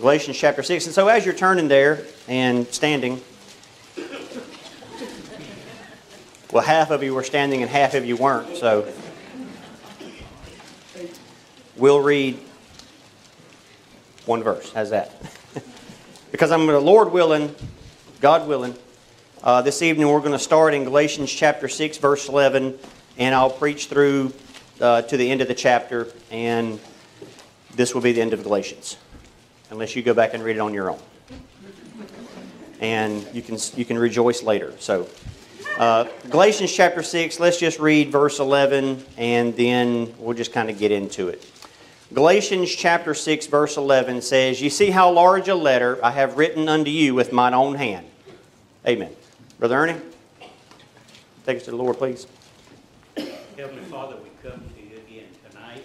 Galatians chapter 6. And so as you're turning there and standing, well, half of you were standing and half of you weren't. So we'll read one verse. How's that? because I'm going to, Lord willing, God willing, uh, this evening we're going to start in Galatians chapter 6, verse 11, and I'll preach through uh, to the end of the chapter, and this will be the end of Galatians unless you go back and read it on your own. And you can, you can rejoice later. So, uh, Galatians chapter 6, let's just read verse 11 and then we'll just kind of get into it. Galatians chapter 6, verse 11 says, You see how large a letter I have written unto you with mine own hand. Amen. Brother Ernie, take us to the Lord, please. Heavenly Father, we come to you again tonight,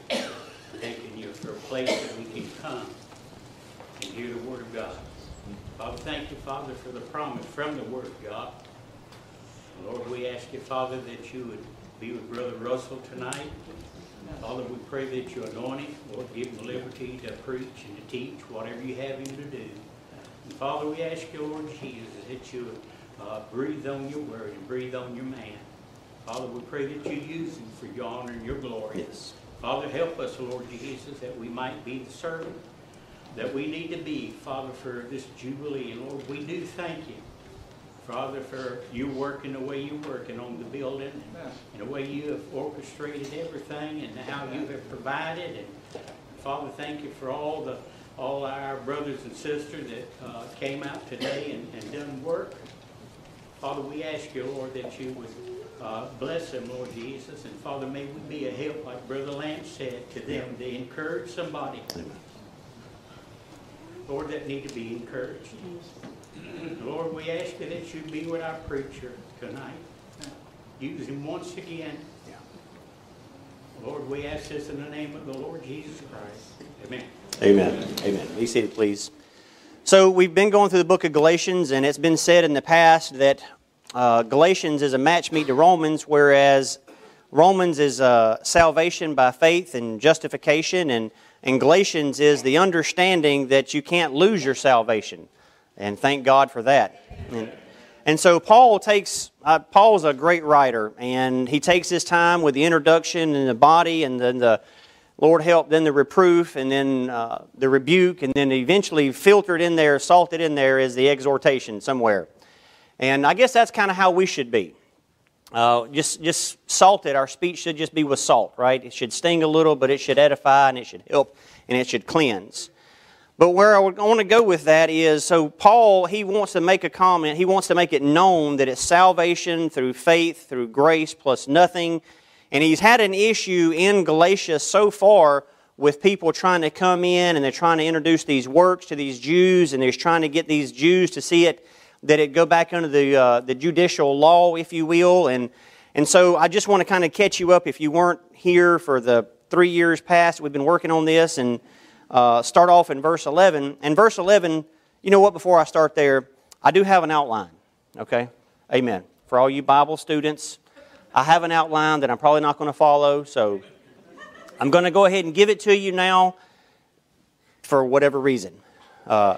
thanking you for a place that we can come hear the Word of God. Father, thank you, Father, for the promise from the Word of God. Lord, we ask you, Father, that you would be with Brother Russell tonight. Father, we pray that you anoint him, Lord, give him the liberty to preach and to teach whatever you have him to do. And Father, we ask you, Lord Jesus, that you would uh, breathe on your word and breathe on your man. Father, we pray that you use him for your honor and your glory. Yes. Father, help us, Lord Jesus, that we might be the servant that we need to be, Father, for this Jubilee. And Lord, we do thank you, Father, for you working the way you're working on the building and, and the way you have orchestrated everything and how you have provided. And Father, thank you for all the all our brothers and sisters that uh, came out today and, and done work. Father, we ask you, Lord, that you would uh, bless them, Lord Jesus. And Father, may we be a help, like Brother Lance said, to them to encourage somebody. Lord, that need to be encouraged. Lord, we ask you that you be with our preacher tonight. Use him once again. Lord, we ask this in the name of the Lord Jesus Christ. Amen. Amen. Amen. Be seated, please. So, we've been going through the book of Galatians, and it's been said in the past that uh, Galatians is a match meet to Romans, whereas Romans is uh, salvation by faith and justification, and, and Galatians is the understanding that you can't lose your salvation. And thank God for that. And, and so Paul takes, uh, Paul's a great writer, and he takes his time with the introduction and the body, and then the Lord help, then the reproof, and then uh, the rebuke, and then eventually filtered in there, salted in there is the exhortation somewhere. And I guess that's kind of how we should be. Uh, just, just salted. Our speech should just be with salt, right? It should sting a little, but it should edify and it should help and it should cleanse. But where I want to go with that is so Paul, he wants to make a comment. He wants to make it known that it's salvation through faith, through grace, plus nothing. And he's had an issue in Galatia so far with people trying to come in and they're trying to introduce these works to these Jews and they're trying to get these Jews to see it, that it go back under the, uh, the judicial law, if you will. And, and so I just want to kind of catch you up if you weren't here for the three years past. We've been working on this and uh, start off in verse 11. And verse 11, you know what, before I start there, I do have an outline, okay? Amen. For all you Bible students, I have an outline that I'm probably not going to follow, so I'm going to go ahead and give it to you now for whatever reason. Uh,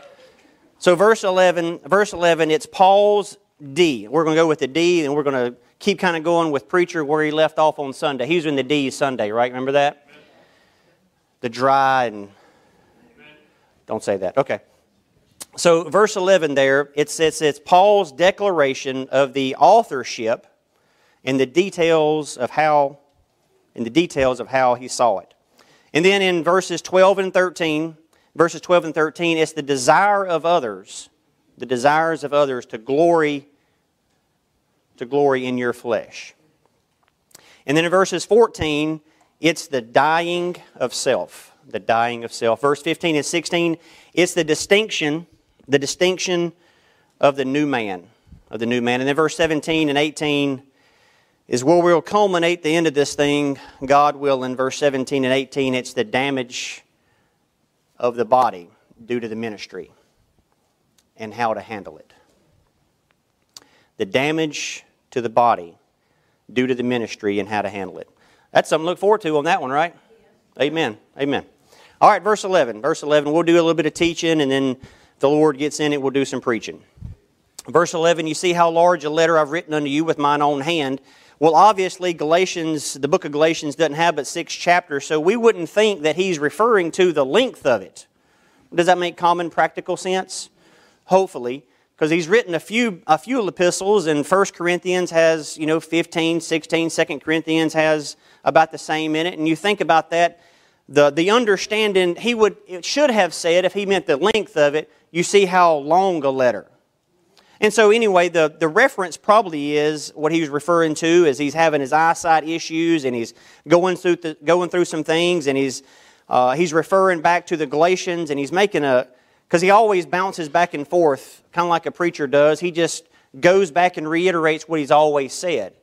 so verse 11, verse 11, it's Paul's D. We're going to go with the D, and we're going to keep kind of going with preacher where he left off on Sunday. He was in the D Sunday, right? Remember that? The dry and don't say that. Okay. So verse 11 there, it says it's Paul's declaration of the authorship and the details of how in the details of how he saw it. And then in verses 12 and 13, verses 12 and 13, it's the desire of others, the desires of others to glory to glory in your flesh. And then in verses 14, it's the dying of self, the dying of self. Verse 15 and 16, it's the distinction, the distinction of the new man, of the new man. And then verse 17 and 18 is where we'll culminate the end of this thing, God will, in verse 17 and 18. It's the damage of the body due to the ministry and how to handle it. The damage to the body due to the ministry and how to handle it. That's something to look forward to on that one, right? Amen. Amen. All right, verse 11. Verse 11. We'll do a little bit of teaching, and then the Lord gets in it, we'll do some preaching. Verse 11, you see how large a letter I've written unto you with mine own hand. Well, obviously, Galatians, the book of Galatians doesn't have but six chapters, so we wouldn't think that he's referring to the length of it. Does that make common practical sense? Hopefully, because he's written a few, a few epistles, and 1 Corinthians has, you know, 15, 16, 2 Corinthians has about the same in it, and you think about that, the, the understanding, he would, it should have said, if he meant the length of it, you see how long a letter. And so, anyway, the, the reference probably is what he was referring to as he's having his eyesight issues and he's going through, the, going through some things and he's, uh, he's referring back to the Galatians and he's making a, because he always bounces back and forth, kind of like a preacher does. He just goes back and reiterates what he's always said.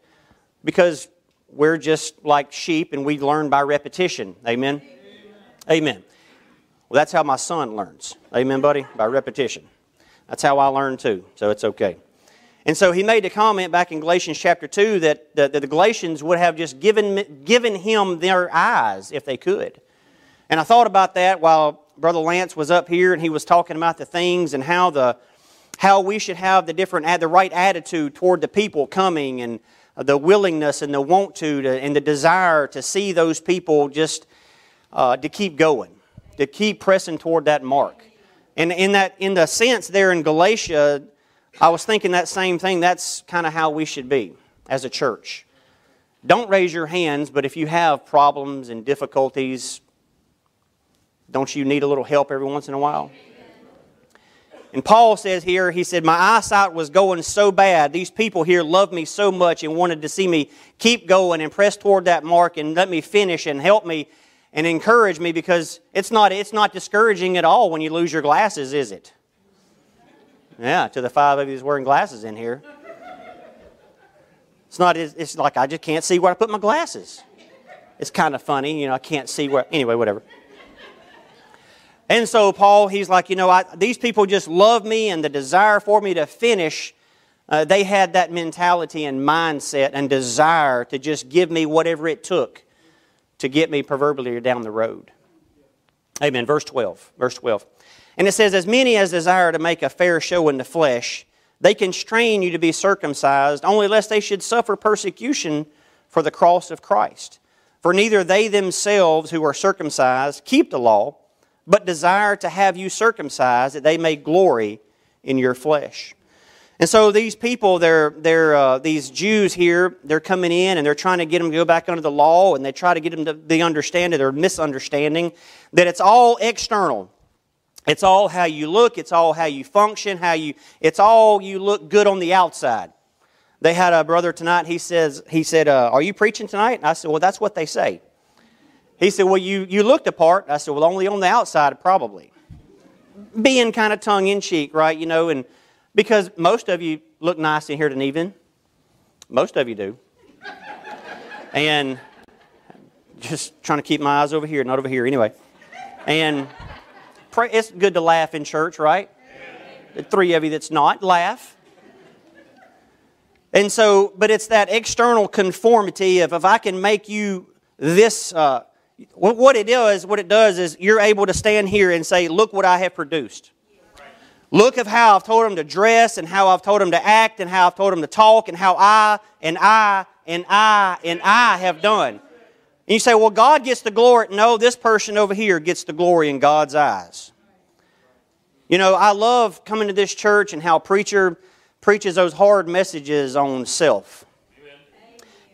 Because we're just like sheep and we learn by repetition. Amen. Amen. Well, that's how my son learns. Amen, buddy? By repetition. That's how I learned too, so it's okay. And so he made a comment back in Galatians chapter 2 that the, that the Galatians would have just given, given him their eyes if they could. And I thought about that while Brother Lance was up here and he was talking about the things and how, the, how we should have the, different, the right attitude toward the people coming and the willingness and the want to, to and the desire to see those people just uh, to keep going, to keep pressing toward that mark. And in that, in the sense there in Galatia, I was thinking that same thing. That's kind of how we should be as a church. Don't raise your hands, but if you have problems and difficulties, don't you need a little help every once in a while? And Paul says here, he said, My eyesight was going so bad. These people here loved me so much and wanted to see me keep going and press toward that mark and let me finish and help me and encourage me because it's not, it's not discouraging at all when you lose your glasses, is it? Yeah, to the five of you that's wearing glasses in here. It's not, it's like I just can't see where I put my glasses. It's kind of funny, you know, I can't see where, anyway, whatever. And so Paul, he's like, you know, I, these people just love me and the desire for me to finish. Uh, they had that mentality and mindset and desire to just give me whatever it took to get me proverbially down the road. Amen. Verse 12. Verse 12. And it says, As many as desire to make a fair show in the flesh, they constrain you to be circumcised, only lest they should suffer persecution for the cross of Christ. For neither they themselves who are circumcised keep the law, but desire to have you circumcised, that they may glory in your flesh. And so these people, they're, they're, uh, these Jews here, they're coming in and they're trying to get them to go back under the law and they try to get them to the understanding, or misunderstanding, that it's all external. It's all how you look, it's all how you function, how you, it's all you look good on the outside. They had a brother tonight, he says, he said, uh, are you preaching tonight? And I said, well, that's what they say. He said, well, you, you looked apart. I said, well, only on the outside, probably. Being kind of tongue in cheek, right? You know, and because most of you look nice in here to even. Most of you do. and just trying to keep my eyes over here, not over here, anyway. And pray, it's good to laugh in church, right? The three of you that's not, laugh. And so, but it's that external conformity of if I can make you this, uh, what it is, what it does is you're able to stand here and say, look what I have produced. Look of how I've told them to dress and how I've told them to act and how I've told them to talk and how I and I and I and I have done. And you say, well, God gets the glory. No, this person over here gets the glory in God's eyes. You know, I love coming to this church and how preacher preaches those hard messages on self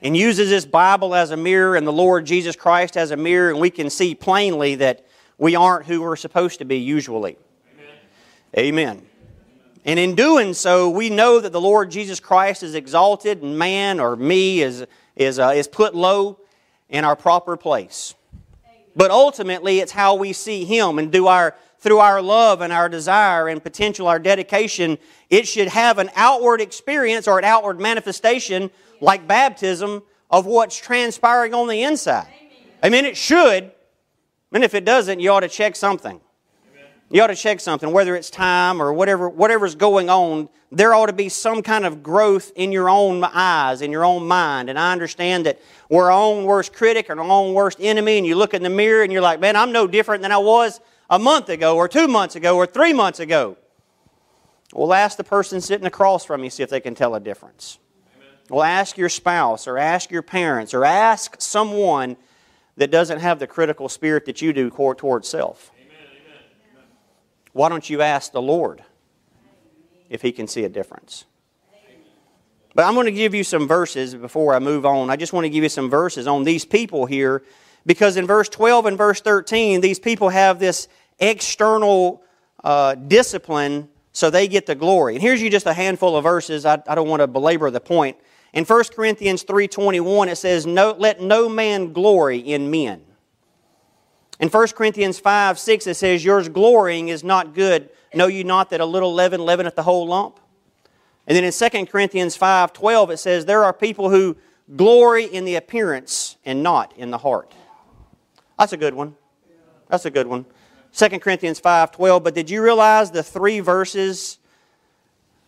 and uses this Bible as a mirror and the Lord Jesus Christ as a mirror, and we can see plainly that we aren't who we're supposed to be usually. Amen. And in doing so, we know that the Lord Jesus Christ is exalted, and man or me is, is, uh, is put low in our proper place. But ultimately, it's how we see Him and do our, through our love and our desire and potential, our dedication, it should have an outward experience or an outward manifestation like baptism of what's transpiring on the inside. I mean, it should. And if it doesn't, you ought to check something. You ought to check something, whether it's time or whatever, whatever's going on, there ought to be some kind of growth in your own eyes, in your own mind. And I understand that we're our own worst critic and our own worst enemy, and you look in the mirror and you're like, man, I'm no different than I was a month ago, or two months ago, or three months ago. Well, ask the person sitting across from you, see if they can tell a difference. Amen. Well, ask your spouse, or ask your parents, or ask someone that doesn't have the critical spirit that you do toward self. Why don't you ask the Lord if He can see a difference? But I'm going to give you some verses before I move on. I just want to give you some verses on these people here because in verse 12 and verse 13, these people have this external uh, discipline so they get the glory. And here's you just a handful of verses. I, I don't want to belabor the point. In 1 Corinthians 3.21, it says, no, Let no man glory in men. In 1 Corinthians 5 6, it says, Yours glorying is not good. Know you not that a little leaven leaveneth the whole lump? And then in 2 Corinthians 5 12, it says, There are people who glory in the appearance and not in the heart. That's a good one. That's a good one. 2 Corinthians 5 12. But did you realize the three verses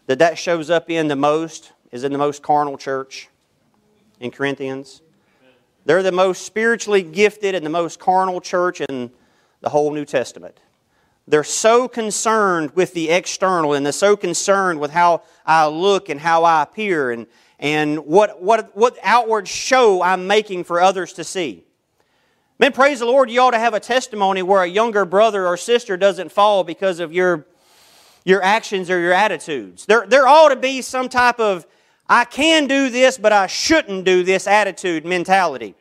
that that shows up in the most is in the most carnal church in Corinthians? They're the most spiritually gifted and the most carnal church in the whole New Testament. They're so concerned with the external and they're so concerned with how I look and how I appear and, and what, what, what outward show I'm making for others to see. Man, praise the Lord, you ought to have a testimony where a younger brother or sister doesn't fall because of your, your actions or your attitudes. There, there ought to be some type of I can do this, but I shouldn't do this attitude mentality.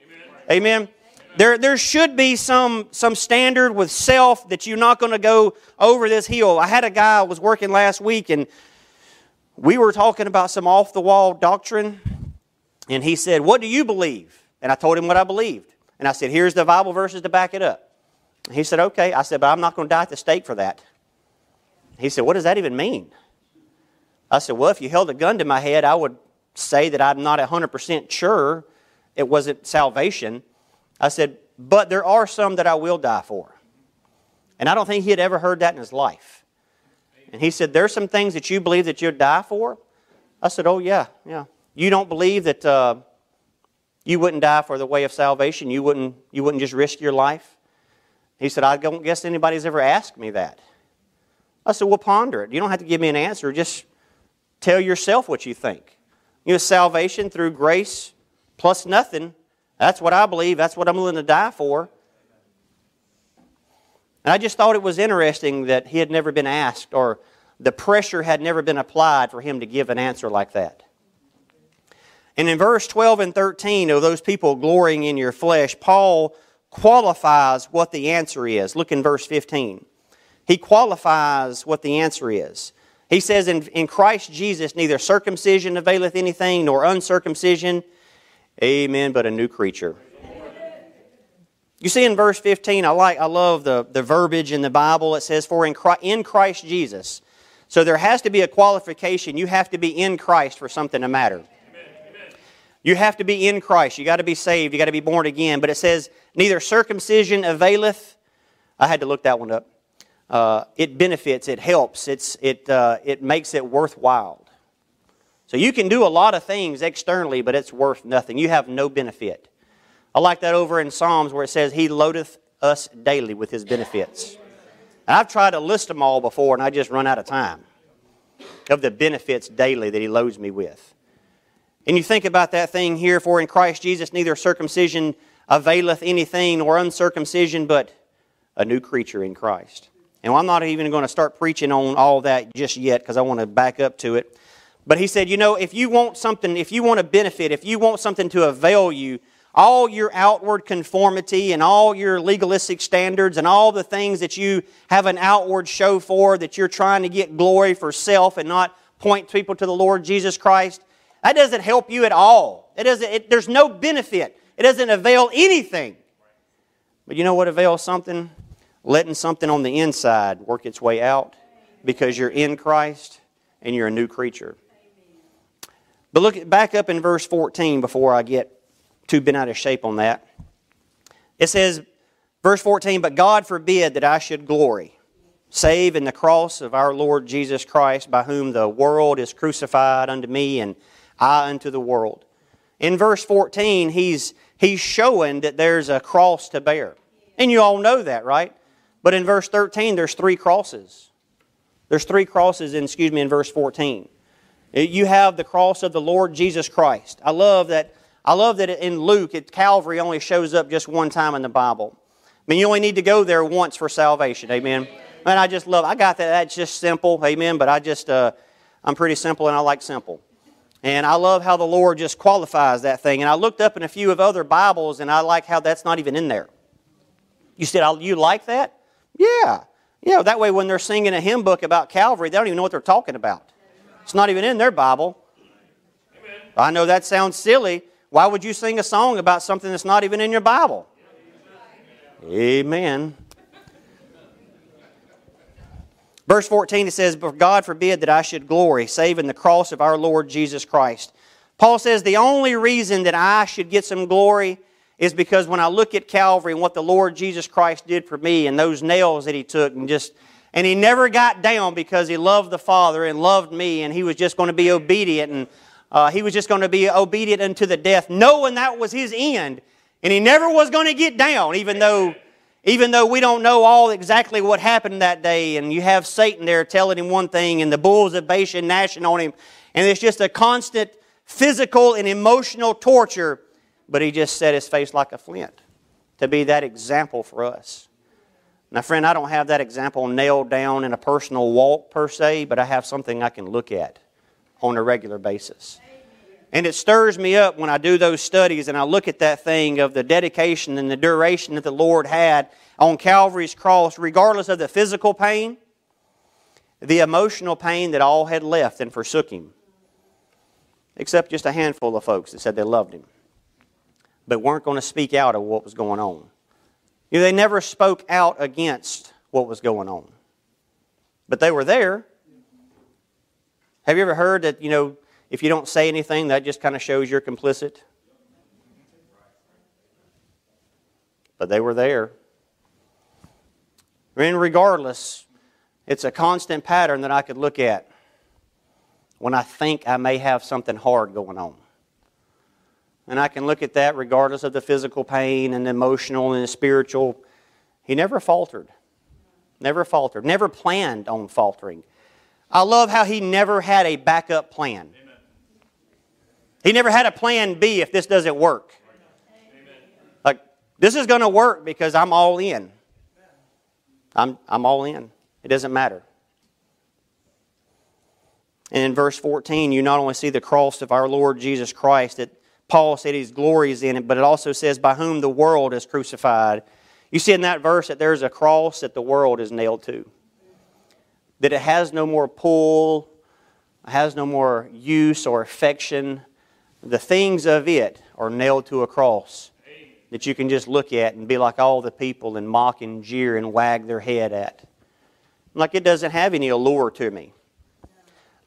Amen. Amen. There, there should be some, some standard with self that you're not going to go over this hill. I had a guy I was working last week, and we were talking about some off the wall doctrine, and he said, What do you believe? And I told him what I believed. And I said, Here's the Bible verses to back it up. He said, Okay. I said, But I'm not going to die at the stake for that. He said, What does that even mean? I said, Well, if you held a gun to my head, I would say that I'm not 100% sure it wasn't salvation. I said, But there are some that I will die for. And I don't think he had ever heard that in his life. And he said, There's some things that you believe that you'll die for? I said, Oh, yeah, yeah. You don't believe that uh, you wouldn't die for the way of salvation? You wouldn't, you wouldn't just risk your life? He said, I don't guess anybody's ever asked me that. I said, Well, ponder it. You don't have to give me an answer. Just Tell yourself what you think. You know, salvation through grace plus nothing. That's what I believe. That's what I'm willing to die for. And I just thought it was interesting that he had never been asked or the pressure had never been applied for him to give an answer like that. And in verse 12 and 13 of those people glorying in your flesh, Paul qualifies what the answer is. Look in verse 15. He qualifies what the answer is. He says, in, in Christ Jesus, neither circumcision availeth anything, nor uncircumcision, amen, but a new creature. You see in verse 15, I like, I love the, the verbiage in the Bible. It says, for in Christ, in Christ Jesus. So there has to be a qualification. You have to be in Christ for something to matter. You have to be in Christ. You got to be saved. You got to be born again. But it says, neither circumcision availeth. I had to look that one up uh, it benefits, it helps, it's, it, uh, it makes it worthwhile. So you can do a lot of things externally, but it's worth nothing. You have no benefit. I like that over in Psalms where it says, He loadeth us daily with His benefits. And I've tried to list them all before, and I just run out of time of the benefits daily that He loads me with. And you think about that thing here, for in Christ Jesus neither circumcision availeth anything nor uncircumcision, but a new creature in Christ. And I'm not even going to start preaching on all that just yet because I want to back up to it. But he said, you know, if you want something, if you want to benefit, if you want something to avail you, all your outward conformity and all your legalistic standards and all the things that you have an outward show for, that you're trying to get glory for self and not point people to the Lord Jesus Christ, that doesn't help you at all. It doesn't, it, there's no benefit. It doesn't avail anything. But you know what avails something? Letting something on the inside work its way out because you're in Christ and you're a new creature. But look back up in verse 14 before I get too bent out of shape on that. It says, verse 14, but God forbid that I should glory. save in the cross of our Lord Jesus Christ, by whom the world is crucified unto me and I unto the world. In verse 14, he's, he's showing that there's a cross to bear. And you all know that, right? But in verse 13, there's three crosses. There's three crosses, in, excuse me, in verse 14. You have the cross of the Lord Jesus Christ. I love that. I love that in Luke, it, Calvary only shows up just one time in the Bible. I mean, you only need to go there once for salvation. Amen. And I just love. I got that. That's just simple. Amen. But I just, uh, I'm pretty simple, and I like simple. And I love how the Lord just qualifies that thing. And I looked up in a few of other Bibles, and I like how that's not even in there. You said, "You like that?" Yeah. Yeah. That way, when they're singing a hymn book about Calvary, they don't even know what they're talking about. It's not even in their Bible. Amen. I know that sounds silly. Why would you sing a song about something that's not even in your Bible? Amen. Verse 14 it says, But God forbid that I should glory, save in the cross of our Lord Jesus Christ. Paul says, The only reason that I should get some glory is because when I look at Calvary and what the Lord Jesus Christ did for me and those nails that He took and just and he never got down because he loved the Father and loved me, and he was just going to be obedient, and uh, he was just going to be obedient unto the death, knowing that was his end. And he never was going to get down, even though, even though we don't know all exactly what happened that day. And you have Satan there telling him one thing, and the bulls of Bashan gnashing on him, and it's just a constant physical and emotional torture. But he just set his face like a flint to be that example for us. Now, friend, I don't have that example nailed down in a personal walk per se, but I have something I can look at on a regular basis. And it stirs me up when I do those studies and I look at that thing of the dedication and the duration that the Lord had on Calvary's cross, regardless of the physical pain, the emotional pain that all had left and forsook him. Except just a handful of folks that said they loved him, but weren't going to speak out of what was going on. You know, they never spoke out against what was going on, but they were there. Have you ever heard that, you know, if you don't say anything, that just kind of shows you're complicit? But they were there. And regardless, it's a constant pattern that I could look at when I think I may have something hard going on. And I can look at that regardless of the physical pain and the emotional and the spiritual. He never faltered. Never faltered. Never planned on faltering. I love how he never had a backup plan. Amen. He never had a plan B if this doesn't work. Amen. Like, this is going to work because I'm all in. I'm, I'm all in. It doesn't matter. And in verse 14, you not only see the cross of our Lord Jesus Christ, that Paul said his glory is in it, but it also says, by whom the world is crucified. You see in that verse that there's a cross that the world is nailed to. That it has no more pull, has no more use or affection. The things of it are nailed to a cross that you can just look at and be like all the people and mock and jeer and wag their head at. Like it doesn't have any allure to me.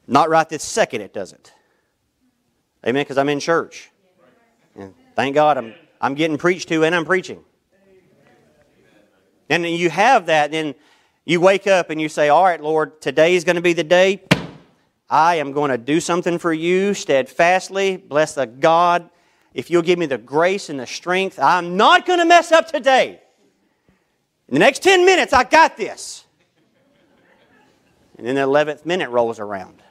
Not right this second, it doesn't. Amen, because I'm in church. Thank God I'm, I'm getting preached to and I'm preaching. And you have that, then you wake up and you say, All right, Lord, today is going to be the day. I am going to do something for you steadfastly. Bless the God. If you'll give me the grace and the strength, I'm not going to mess up today. In the next 10 minutes, I got this. And then the 11th minute rolls around.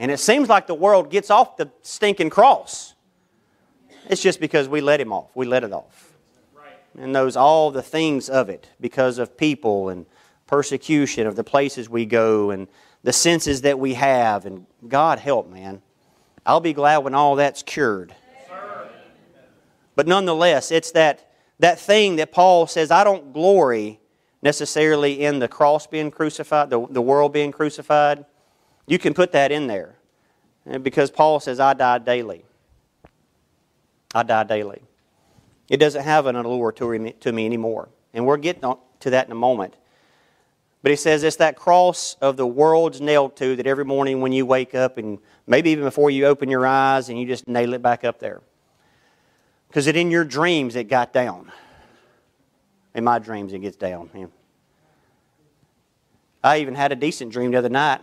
And it seems like the world gets off the stinking cross. It's just because we let him off. We let it off. And knows all the things of it because of people and persecution of the places we go and the senses that we have. And God help, man. I'll be glad when all that's cured. But nonetheless, it's that, that thing that Paul says, I don't glory necessarily in the cross being crucified, the, the world being crucified. You can put that in there. Because Paul says, I die daily. I die daily. It doesn't have an allure to me anymore. And we're getting to that in a moment. But he says it's that cross of the world's nailed to that every morning when you wake up and maybe even before you open your eyes and you just nail it back up there. Because it in your dreams it got down. In my dreams it gets down. Yeah. I even had a decent dream the other night.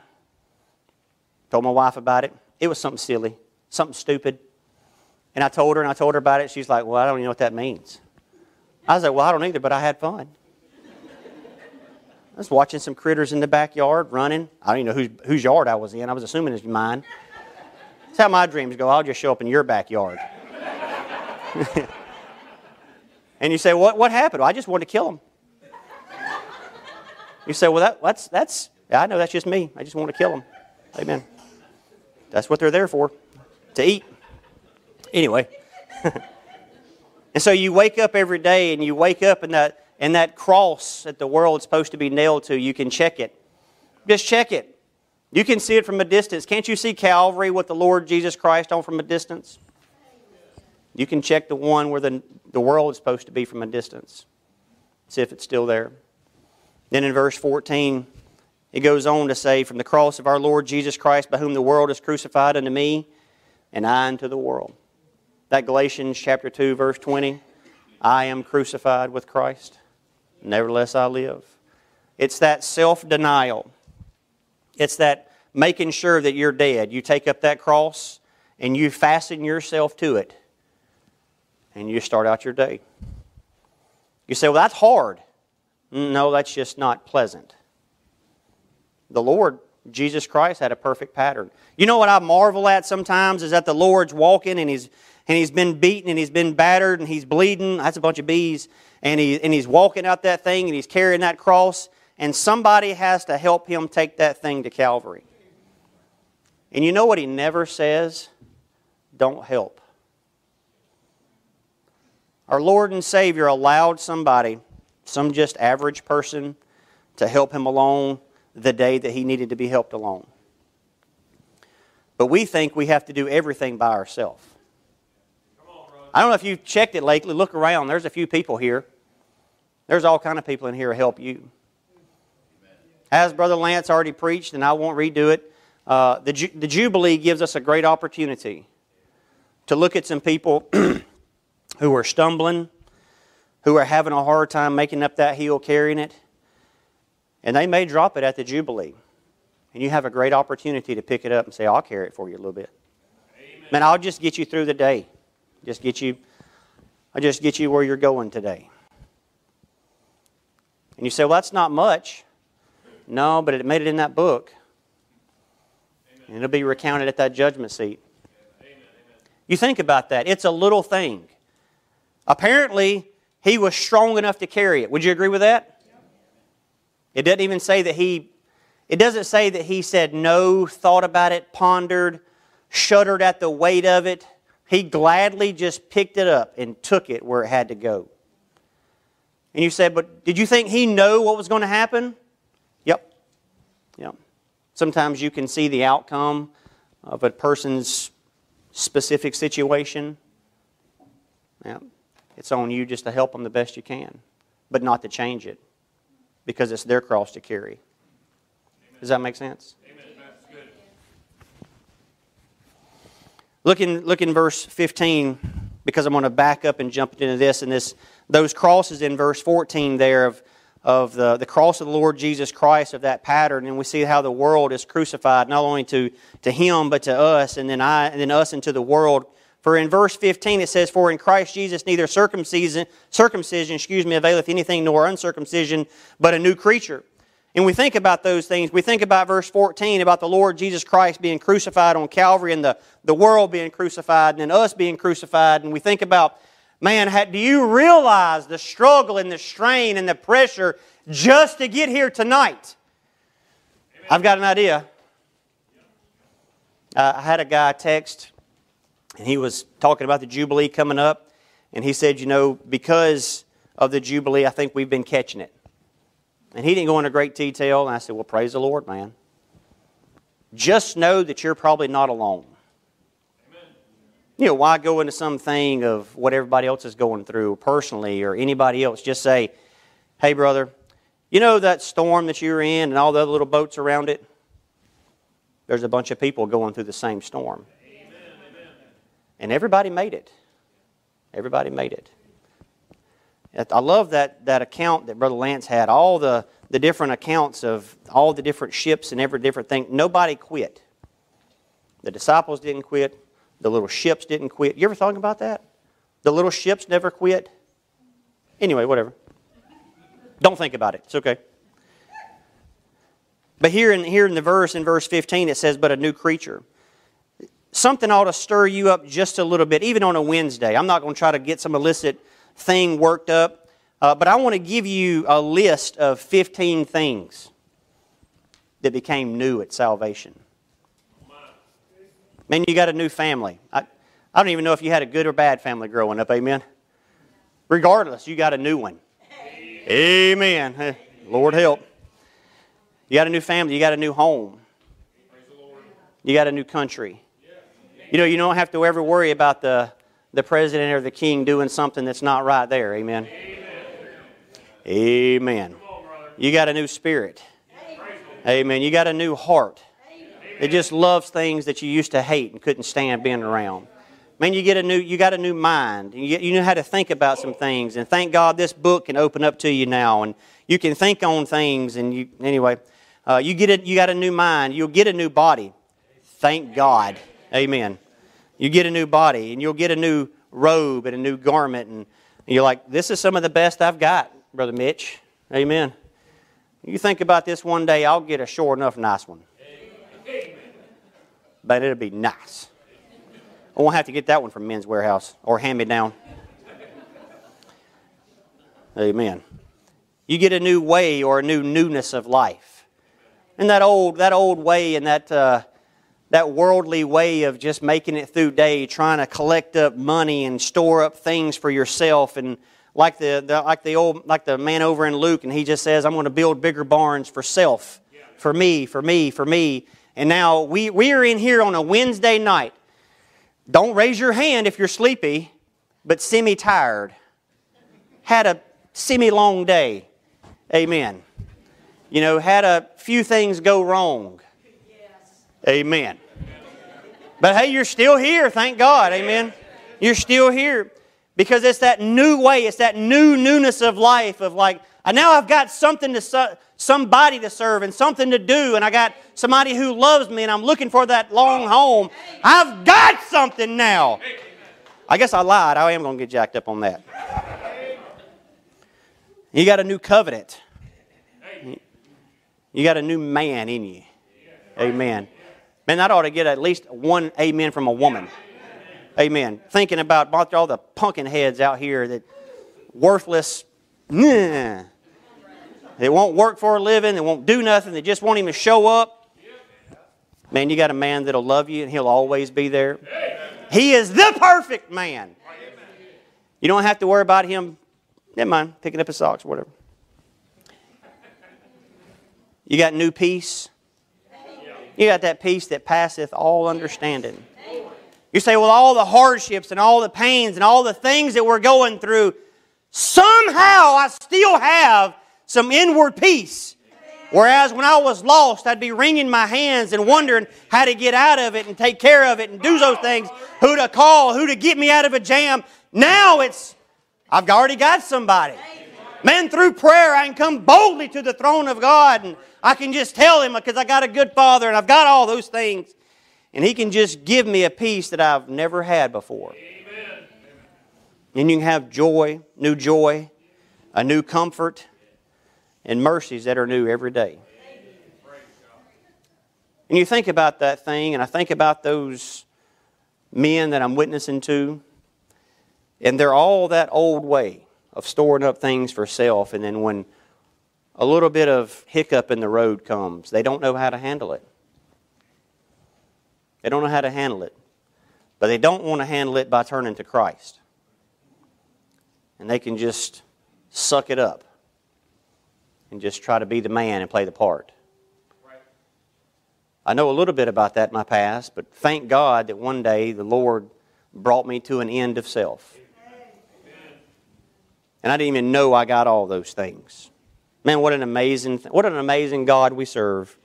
Told my wife about it. It was something silly, something stupid. And I told her, and I told her about it. She's like, Well, I don't even know what that means. I was like, Well, I don't either, but I had fun. I was watching some critters in the backyard running. I don't even know whose, whose yard I was in. I was assuming it's mine. That's how my dreams go. I'll just show up in your backyard. and you say, what, what happened? Well, I just wanted to kill them. You say, well, that, that's, that's, I know that's just me. I just want to kill them. Amen. That's what they're there for, to eat. Anyway. and so you wake up every day and you wake up in that, in that cross that the world's supposed to be nailed to. You can check it. Just check it. You can see it from a distance. Can't you see Calvary with the Lord Jesus Christ on from a distance? You can check the one where the, the world is supposed to be from a distance. See if it's still there. Then in verse 14, it goes on to say, From the cross of our Lord Jesus Christ, by whom the world is crucified unto me, and I unto the world. That Galatians chapter 2, verse 20. I am crucified with Christ. Nevertheless I live. It's that self denial it's that making sure that you're dead. You take up that cross and you fasten yourself to it and you start out your day. You say, well, that's hard. No, that's just not pleasant. The Lord, Jesus Christ, had a perfect pattern. You know what I marvel at sometimes is that the Lord's walking and he's and he's been beaten and he's been battered and he's bleeding. That's a bunch of bees. And, he, and he's walking out that thing and he's carrying that cross and somebody has to help him take that thing to Calvary. And you know what he never says? Don't help. Our Lord and Savior allowed somebody, some just average person, to help him along the day that he needed to be helped along. But we think we have to do everything by ourselves. I don't know if you've checked it lately. Look around. There's a few people here. There's all kind of people in here to help you. As Brother Lance already preached, and I won't redo it, uh, the, Ju- the Jubilee gives us a great opportunity to look at some people who are stumbling, who are having a hard time making up that hill, carrying it, and they may drop it at the Jubilee. And you have a great opportunity to pick it up and say, I'll carry it for you a little bit. Amen. Man, I'll just get you through the day. Just get you, I'll just get you where you're going today. And you say, well, that's not much. No, but it made it in that book. And it'll be recounted at that judgment seat. You think about that. It's a little thing. Apparently, he was strong enough to carry it. Would you agree with that? It doesn't even say that he it doesn't say that he said no, thought about it, pondered, shuddered at the weight of it. He gladly just picked it up and took it where it had to go. And you said, but did you think he know what was going to happen? Yep. Yep. Sometimes you can see the outcome of a person's specific situation. Yep. it's on you just to help them the best you can, but not to change it because it's their cross to carry. Amen. Does that make sense? Look in, look in verse 15 because I'm going to back up and jump into this and this those crosses in verse 14 there of of the, the cross of the Lord Jesus Christ, of that pattern, and we see how the world is crucified not only to, to him but to us, and then I and then us into the world. For in verse 15 it says, For in Christ Jesus neither circumcision, circumcision excuse me, availeth anything nor uncircumcision, but a new creature. And we think about those things. We think about verse 14 about the Lord Jesus Christ being crucified on Calvary and the, the world being crucified and then us being crucified. And we think about Man, do you realize the struggle and the strain and the pressure just to get here tonight? Amen. I've got an idea. Uh, I had a guy text, and he was talking about the Jubilee coming up, and he said, You know, because of the Jubilee, I think we've been catching it. And he didn't go into great detail, and I said, Well, praise the Lord, man. Just know that you're probably not alone you know, why go into something of what everybody else is going through personally or anybody else? Just say, hey, brother, you know that storm that you're in and all the other little boats around it? There's a bunch of people going through the same storm. And everybody made it. Everybody made it. I love that, that account that Brother Lance had. All the, the different accounts of all the different ships and every different thing, nobody quit. The disciples didn't quit. The little ships didn't quit. You ever thought about that? The little ships never quit. Anyway, whatever. Don't think about it. It's okay. But here in, here in the verse, in verse 15, it says, But a new creature. Something ought to stir you up just a little bit, even on a Wednesday. I'm not going to try to get some illicit thing worked up, uh, but I want to give you a list of 15 things that became new at salvation. Man, you got a new family. I, I don't even know if you had a good or bad family growing up, amen? Regardless, you got a new one. Amen. Lord help. You got a new family, you got a new home. You got a new country. You know, you don't have to ever worry about the, the president or the king doing something that's not right there. Amen. Amen. You got a new spirit. Amen. You got a new heart. It just loves things that you used to hate and couldn't stand being around. Man, you get a new, you got a new mind. You, get, you know how to think about some things, and thank God this book can open up to you now, and you can think on things. And you, anyway, uh, you get it. You got a new mind. You'll get a new body. Thank God. Amen. You get a new body, and you'll get a new robe and a new garment, and you're like, this is some of the best I've got, brother Mitch. Amen. You think about this one day, I'll get a sure enough nice one. But it'll be nice. I won't have to get that one from Men's Wearhouse or hand me down. Amen. You get a new way or a new newness of life. And that old, that old way and that, uh, that worldly way of just making it through day, trying to collect up money and store up things for yourself and like the, the, like the old like the man over in Luke, and he just says, "I'm going to build bigger barns for self, for me, for me, for me." And now we we are in here on a Wednesday night. Don't raise your hand if you're sleepy, but semi tired. Had a semi long day. Amen. You know, had a few things go wrong. Amen. But hey, you're still here, thank God. Amen. You're still here because it's that new way, it's that new newness of life of like, now I've got something to somebody to serve and something to do, and I got somebody who loves me, and I'm looking for that long home. I've got something now. I guess I lied. I am going to get jacked up on that. You got a new covenant. You got a new man in you. Amen. Man, that ought to get at least one amen from a woman. Amen. Thinking about all the pumpkin heads out here that worthless. Nah. They won't work for a living. They won't do nothing. They just won't even show up. Man, you got a man that'll love you and he'll always be there. He is the perfect man. You don't have to worry about him, never mind, picking up his socks whatever. You got new peace. You got that peace that passeth all understanding. You say, well, all the hardships and all the pains and all the things that we're going through, somehow I still have some inward peace. Whereas when I was lost, I'd be wringing my hands and wondering how to get out of it and take care of it and do those things, who to call, who to get me out of a jam. Now it's, I've already got somebody. Man, through prayer, I can come boldly to the throne of God and I can just tell Him because I got a good Father and I've got all those things. And He can just give me a peace that I've never had before. Amen. And you can have joy, new joy, a new comfort, and mercies that are new every day. And you think about that thing, and I think about those men that I'm witnessing to, and they're all that old way of storing up things for self, and then when a little bit of hiccup in the road comes, they don't know how to handle it. They don't know how to handle it. But they don't want to handle it by turning to Christ. And they can just suck it up and just try to be the man and play the part. I know a little bit about that in my past, but thank God that one day the Lord brought me to an end of self. And I didn't even know I got all those things. Man, what an amazing, what an amazing God we serve.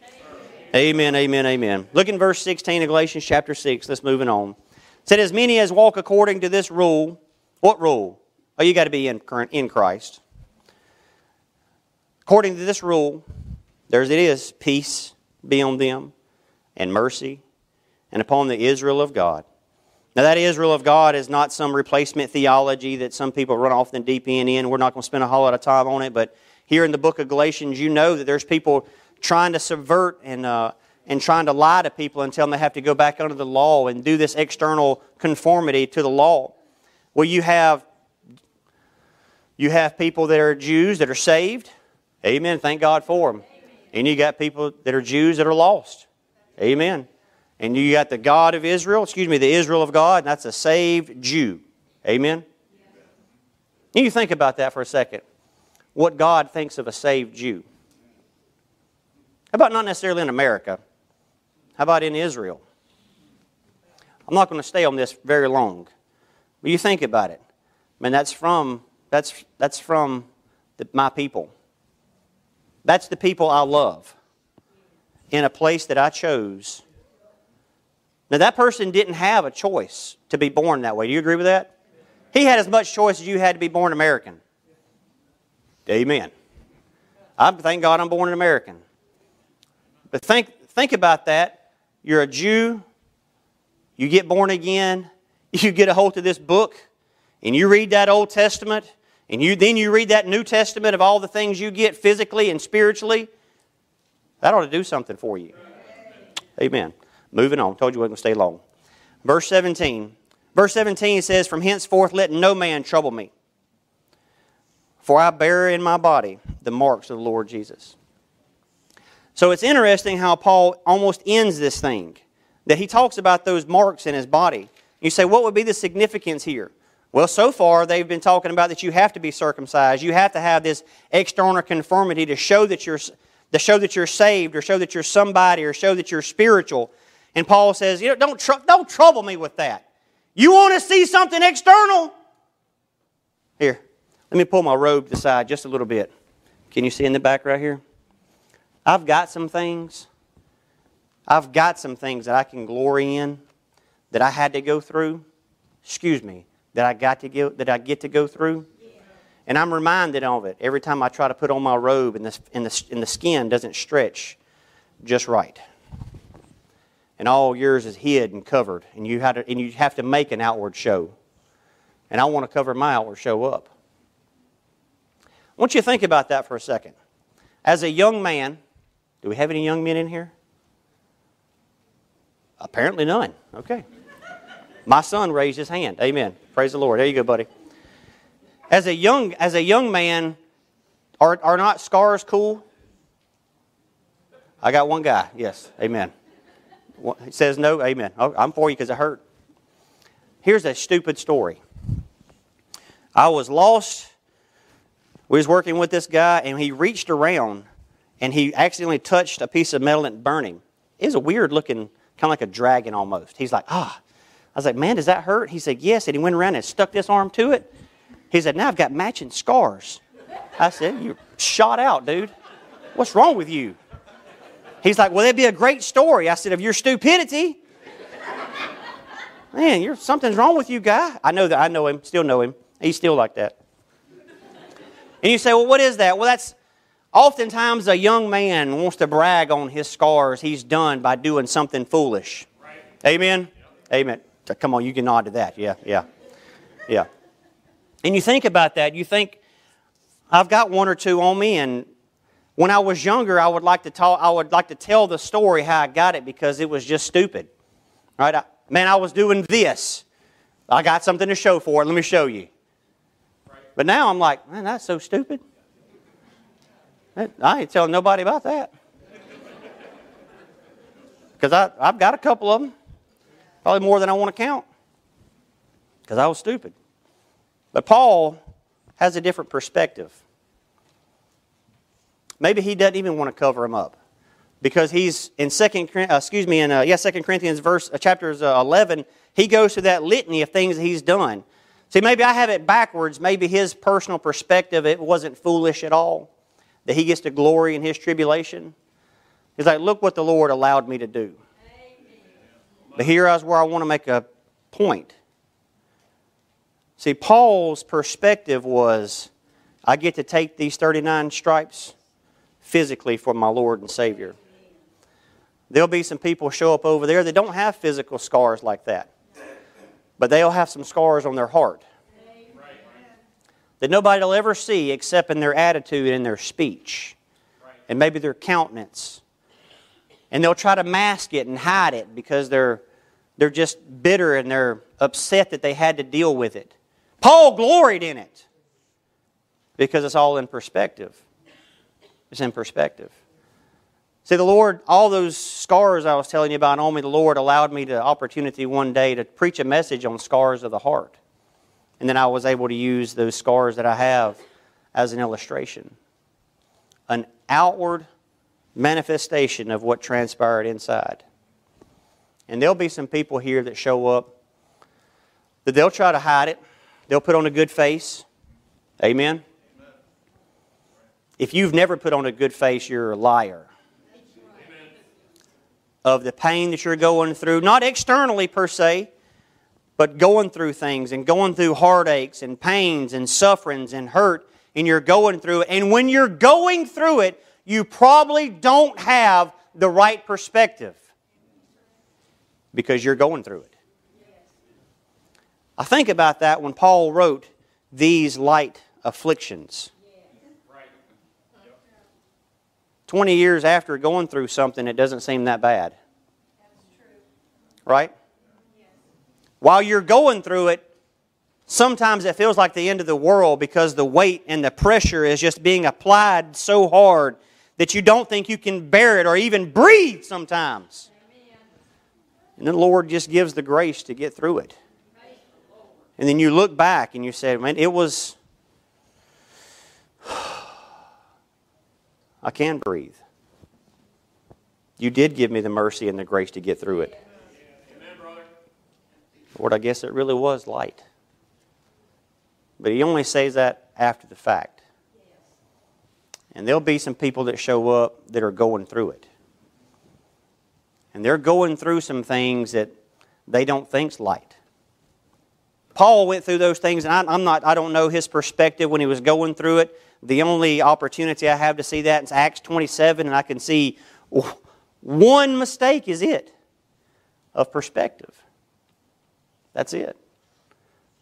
Amen, amen, amen. Look in verse 16 of Galatians chapter 6. Let's moving on. It said, As many as walk according to this rule, what rule? Oh, you got to be in, in Christ. According to this rule, there's it is, peace be on them, and mercy, and upon the Israel of God. Now, that Israel of God is not some replacement theology that some people run off the deep end in. We're not going to spend a whole lot of time on it, but here in the book of Galatians, you know that there's people trying to subvert and, uh, and trying to lie to people and tell them they have to go back under the law and do this external conformity to the law. Well, you have, you have people that are Jews that are saved. Amen. Thank God for them. And you got people that are Jews that are lost. Amen. And you got the God of Israel, excuse me, the Israel of God, and that's a saved Jew. Amen. You think about that for a second. What God thinks of a saved Jew. How about not necessarily in America? How about in Israel? I'm not going to stay on this very long. But you think about it. I mean, that's from, that's, that's from the, my people. That's the people I love in a place that I chose. Now, that person didn't have a choice to be born that way. Do you agree with that? He had as much choice as you had to be born American. Amen. I thank God I'm born an American. But think, think about that. You're a Jew, you get born again, you get a hold of this book, and you read that Old Testament, and you, then you read that New Testament of all the things you get physically and spiritually, that ought to do something for you. Amen. Moving on. Told you we weren't going to stay long. Verse 17. Verse 17 says, From henceforth let no man trouble me, for I bear in my body the marks of the Lord Jesus. So it's interesting how Paul almost ends this thing, that he talks about those marks in his body. You say, what would be the significance here? Well, so far they've been talking about that you have to be circumcised. You have to have this external conformity to show that you're to show that you're saved or show that you're somebody or show that you're spiritual. And Paul says, you know, don't, tr- don't trouble me with that. You want to see something external? Here, let me pull my robe aside just a little bit. Can you see in the back right here? I've got some things. I've got some things that I can glory in that I had to go through. Excuse me, that I got to go, that I get to go through. And I'm reminded of it every time I try to put on my robe and the, and the, and the skin doesn't stretch just right. And all yours is hid and covered, and you, to, and you have to make an outward show. And I want to cover my outward show up. I want you to think about that for a second. As a young man, do we have any young men in here? Apparently none. Okay. My son raised his hand. Amen. Praise the Lord. There you go, buddy. As a young, as a young man, are, are not scars cool? I got one guy. Yes. Amen. He says no. Amen. Oh, I'm for you because it hurt. Here's a stupid story. I was lost. We was working with this guy, and he reached around, and he accidentally touched a piece of metal and burned him. It was a weird looking, kind of like a dragon almost. He's like, ah. I was like, man, does that hurt? He said, yes. And he went around and stuck this arm to it. He said, Now I've got matching scars. I said, You're shot out, dude. What's wrong with you? He's like, Well, that'd be a great story. I said, Of your stupidity. Man, you're, something's wrong with you, guy. I know that. I know him. Still know him. He's still like that. And you say, Well, what is that? Well, that's oftentimes a young man wants to brag on his scars he's done by doing something foolish. Right. Amen? Yep. Amen. Come on, you can nod to that. Yeah, yeah, yeah. And you think about that, you think, I've got one or two on me, and when I was younger, I would like to talk, I would like to tell the story how I got it because it was just stupid. Right? I, man, I was doing this. I got something to show for it. Let me show you. But now I'm like, man, that's so stupid. I ain't telling nobody about that. Because I've got a couple of them. Probably more than I want to count. Because I was stupid. But Paul has a different perspective. Maybe he doesn't even want to cover him up. Because he's in second uh, excuse me in uh, yeah second corinthians verse uh, chapters uh, 11 he goes through that litany of things that he's done. See maybe i have it backwards. Maybe his personal perspective it wasn't foolish at all that he gets to glory in his tribulation. He's like look what the lord allowed me to do. Amen. but here is where i want to make a point. See, Paul's perspective was I get to take these 39 stripes physically for my Lord and Savior. There'll be some people show up over there that don't have physical scars like that, but they'll have some scars on their heart that nobody will ever see except in their attitude and their speech and maybe their countenance. And they'll try to mask it and hide it because they're, they're just bitter and they're upset that they had to deal with it. Paul gloried in it because it's all in perspective. It's in perspective. See, the Lord, all those scars I was telling you about on me, the Lord allowed me the opportunity one day to preach a message on scars of the heart. And then I was able to use those scars that I have as an illustration. An outward manifestation of what transpired inside. And there'll be some people here that show up that they'll try to hide it. They'll put on a good face. Amen. If you've never put on a good face, you're a liar. Of the pain that you're going through, not externally per se, but going through things and going through heartaches and pains and sufferings and hurt, and you're going through it. And when you're going through it, you probably don't have the right perspective because you're going through it. I think about that when Paul wrote these light afflictions. 20 years after going through something, it doesn't seem that bad. Right? While you're going through it, sometimes it feels like the end of the world because the weight and the pressure is just being applied so hard that you don't think you can bear it or even breathe sometimes. And then the Lord just gives the grace to get through it. And then you look back and you say, man, it was. I can breathe. You did give me the mercy and the grace to get through it. Lord, I guess it really was light. But he only says that after the fact. And there'll be some people that show up that are going through it. And they're going through some things that they don't think's light. Paul went through those things, and I, am not, I don't know his perspective when he was going through it. The only opportunity I have to see that is Acts 27, and I can see one mistake is it of perspective. That's it.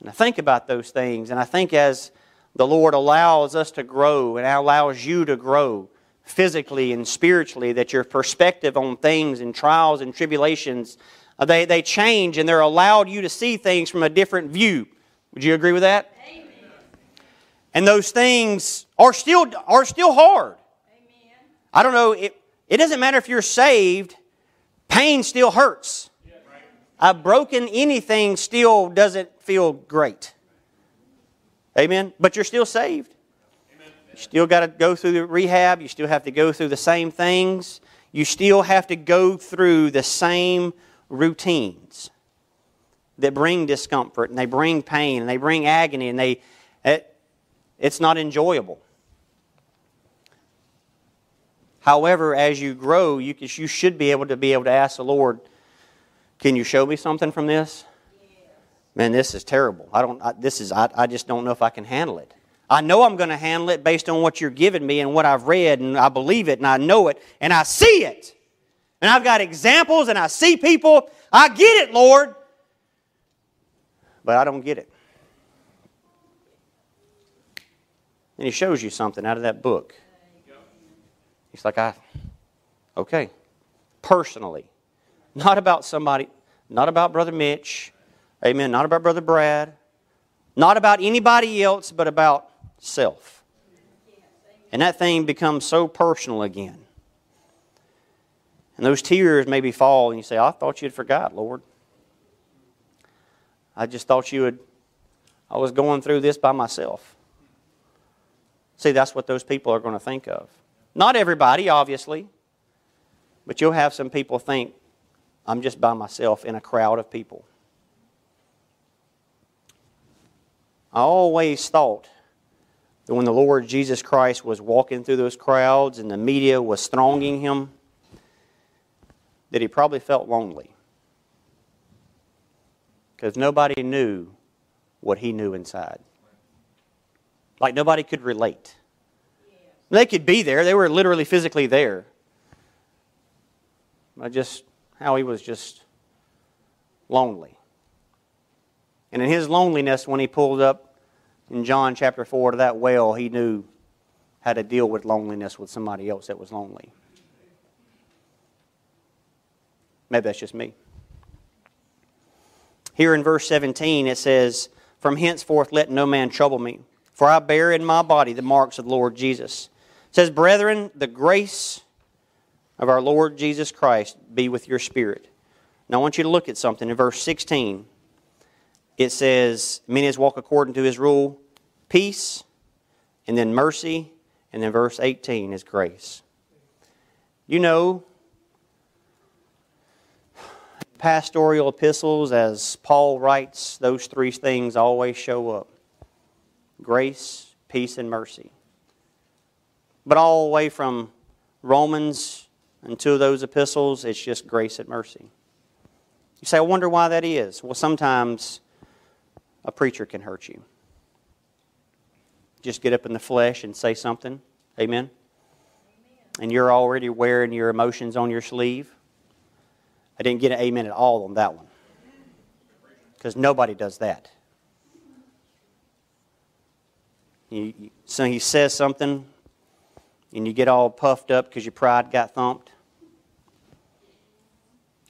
And I think about those things, and I think as the Lord allows us to grow and allows you to grow physically and spiritually, that your perspective on things and trials and tribulations, Uh, they, they change and they're allowed you to see things from a different view. Would you agree with that? Amen. And those things are still, are still hard. Amen. I don't know, it, it doesn't matter if you're saved, pain still hurts a broken anything still doesn't feel great. Amen? But you're still saved. You still got to go through the rehab. You still have to go through the same things. You still have to go through the same routines that bring discomfort and they bring pain and they bring agony and they it, it's not enjoyable. However, as you grow, you, you should be able to be able to ask the Lord, can you show me something from this? Man, this is terrible. I don't. I, this is. I, I just don't know if I can handle it. I know I'm going to handle it based on what you're giving me and what I've read, and I believe it, and I know it, and I see it, and I've got examples, and I see people. I get it, Lord, but I don't get it. And He shows you something out of that book. He's like, I. Okay, personally. Not about somebody, not about Brother Mitch, amen, not about Brother Brad, not about anybody else, but about self. And that thing becomes so personal again. And those tears maybe fall, and you say, I thought you'd forgot, Lord. I just thought you would, I was going through this by myself. See, that's what those people are going to think of. Not everybody, obviously, but you'll have some people think, I'm just by myself in a crowd of people. I always thought that when the Lord Jesus Christ was walking through those crowds and the media was thronging him, that he probably felt lonely. Because nobody knew what he knew inside. Like nobody could relate. They could be there, they were literally physically there. But just how he was just lonely. And in his loneliness, when he pulled up in John chapter 4 to that well, he knew how to deal with loneliness with somebody else that was lonely. Maybe that's just me. Here in verse 17, it says, From henceforth let no man trouble me, for I bear in my body the marks of the Lord Jesus. It says, Brethren, the grace of our Lord Jesus Christ be with your spirit. Now I want you to look at something. In verse 16, it says, Many as walk according to his rule, peace, and then mercy, and then verse 18 is grace. You know, pastoral epistles, as Paul writes, those three things always show up grace, peace, and mercy. But all the way from Romans until those epistles, it's just grace and mercy. You say, I wonder why that is. Well, sometimes a preacher can hurt you. Just get up in the flesh and say something. Amen? Amen. And you're already wearing your emotions on your sleeve. I didn't get an amen at all on that one. Because nobody does that. So he says something, and you get all puffed up because your pride got thumped.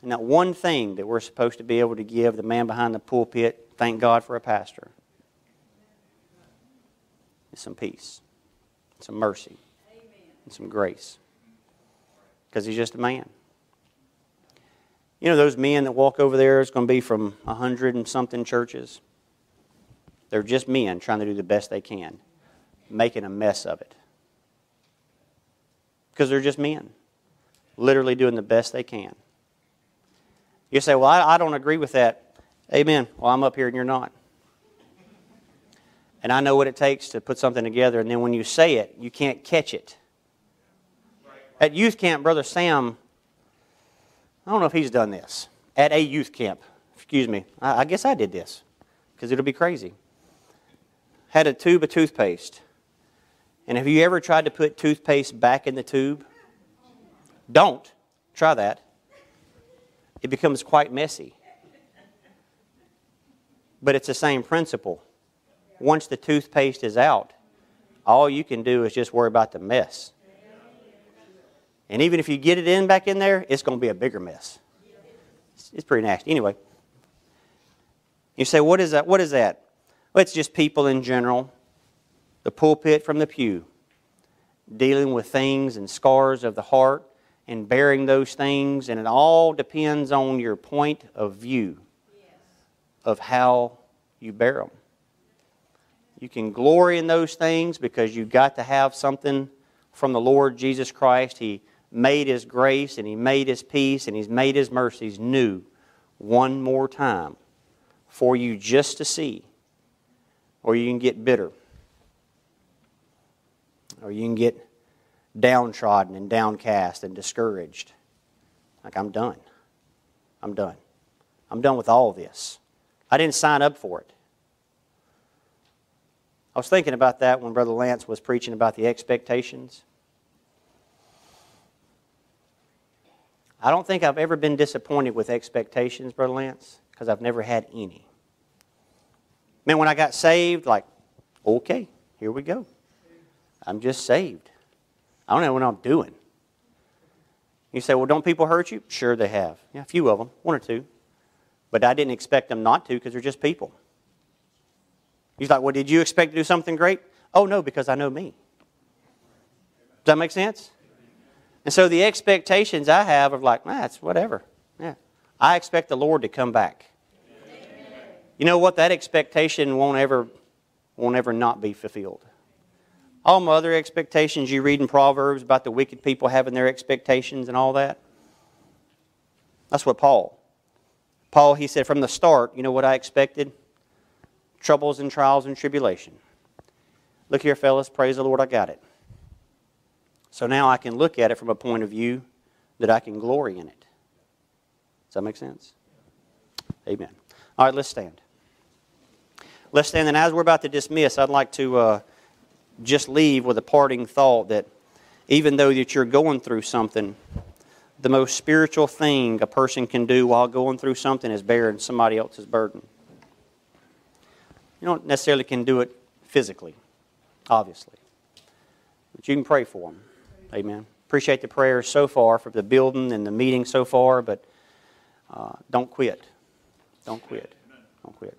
And that one thing that we're supposed to be able to give the man behind the pulpit, thank God for a pastor, is some peace, some mercy, and some grace. Because he's just a man. You know, those men that walk over there is going to be from a hundred and something churches. They're just men trying to do the best they can, making a mess of it. Because they're just men, literally doing the best they can. You say, Well, I, I don't agree with that. Amen. Well, I'm up here and you're not. And I know what it takes to put something together, and then when you say it, you can't catch it. At youth camp, Brother Sam I don't know if he's done this at a youth camp. Excuse me. I, I guess I did this because it'll be crazy. Had a tube of toothpaste. And have you ever tried to put toothpaste back in the tube? Don't. Try that. It becomes quite messy. But it's the same principle. Once the toothpaste is out, all you can do is just worry about the mess. And even if you get it in back in there, it's going to be a bigger mess. It's pretty nasty. Anyway, you say, what is that? What is that? Well, it's just people in general, the pulpit from the pew, dealing with things and scars of the heart and bearing those things, and it all depends on your point of view of how you bear them. You can glory in those things because you've got to have something from the Lord Jesus Christ. He made His grace and He made His peace and He's made His mercies new one more time for you just to see. Or you can get bitter. Or you can get downtrodden and downcast and discouraged. Like, I'm done. I'm done. I'm done with all this. I didn't sign up for it. I was thinking about that when Brother Lance was preaching about the expectations. I don't think I've ever been disappointed with expectations, Brother Lance, because I've never had any. Man, when I got saved, like, okay, here we go. I'm just saved. I don't know what I'm doing. You say, well, don't people hurt you? Sure, they have. Yeah, a few of them, one or two. But I didn't expect them not to because they're just people. He's like, well, did you expect to do something great? Oh, no, because I know me. Does that make sense? And so the expectations I have of like, nah, it's whatever. Yeah. I expect the Lord to come back. Amen. You know what? That expectation won't ever, won't ever not be fulfilled. All my other expectations you read in Proverbs about the wicked people having their expectations and all that. That's what Paul. Paul, he said from the start, you know what I expected? Troubles and trials and tribulation. Look here, fellas, praise the Lord, I got it. So now I can look at it from a point of view that I can glory in it. Does that make sense? Amen. All right, let's stand. Let's stand. And as we're about to dismiss, I'd like to uh, just leave with a parting thought that even though that you're going through something, the most spiritual thing a person can do while going through something is bearing somebody else's burden. You don't necessarily can do it physically, obviously, but you can pray for them. Amen. Appreciate the prayers so far for the building and the meeting so far, but uh, don't quit. Don't quit. Don't quit.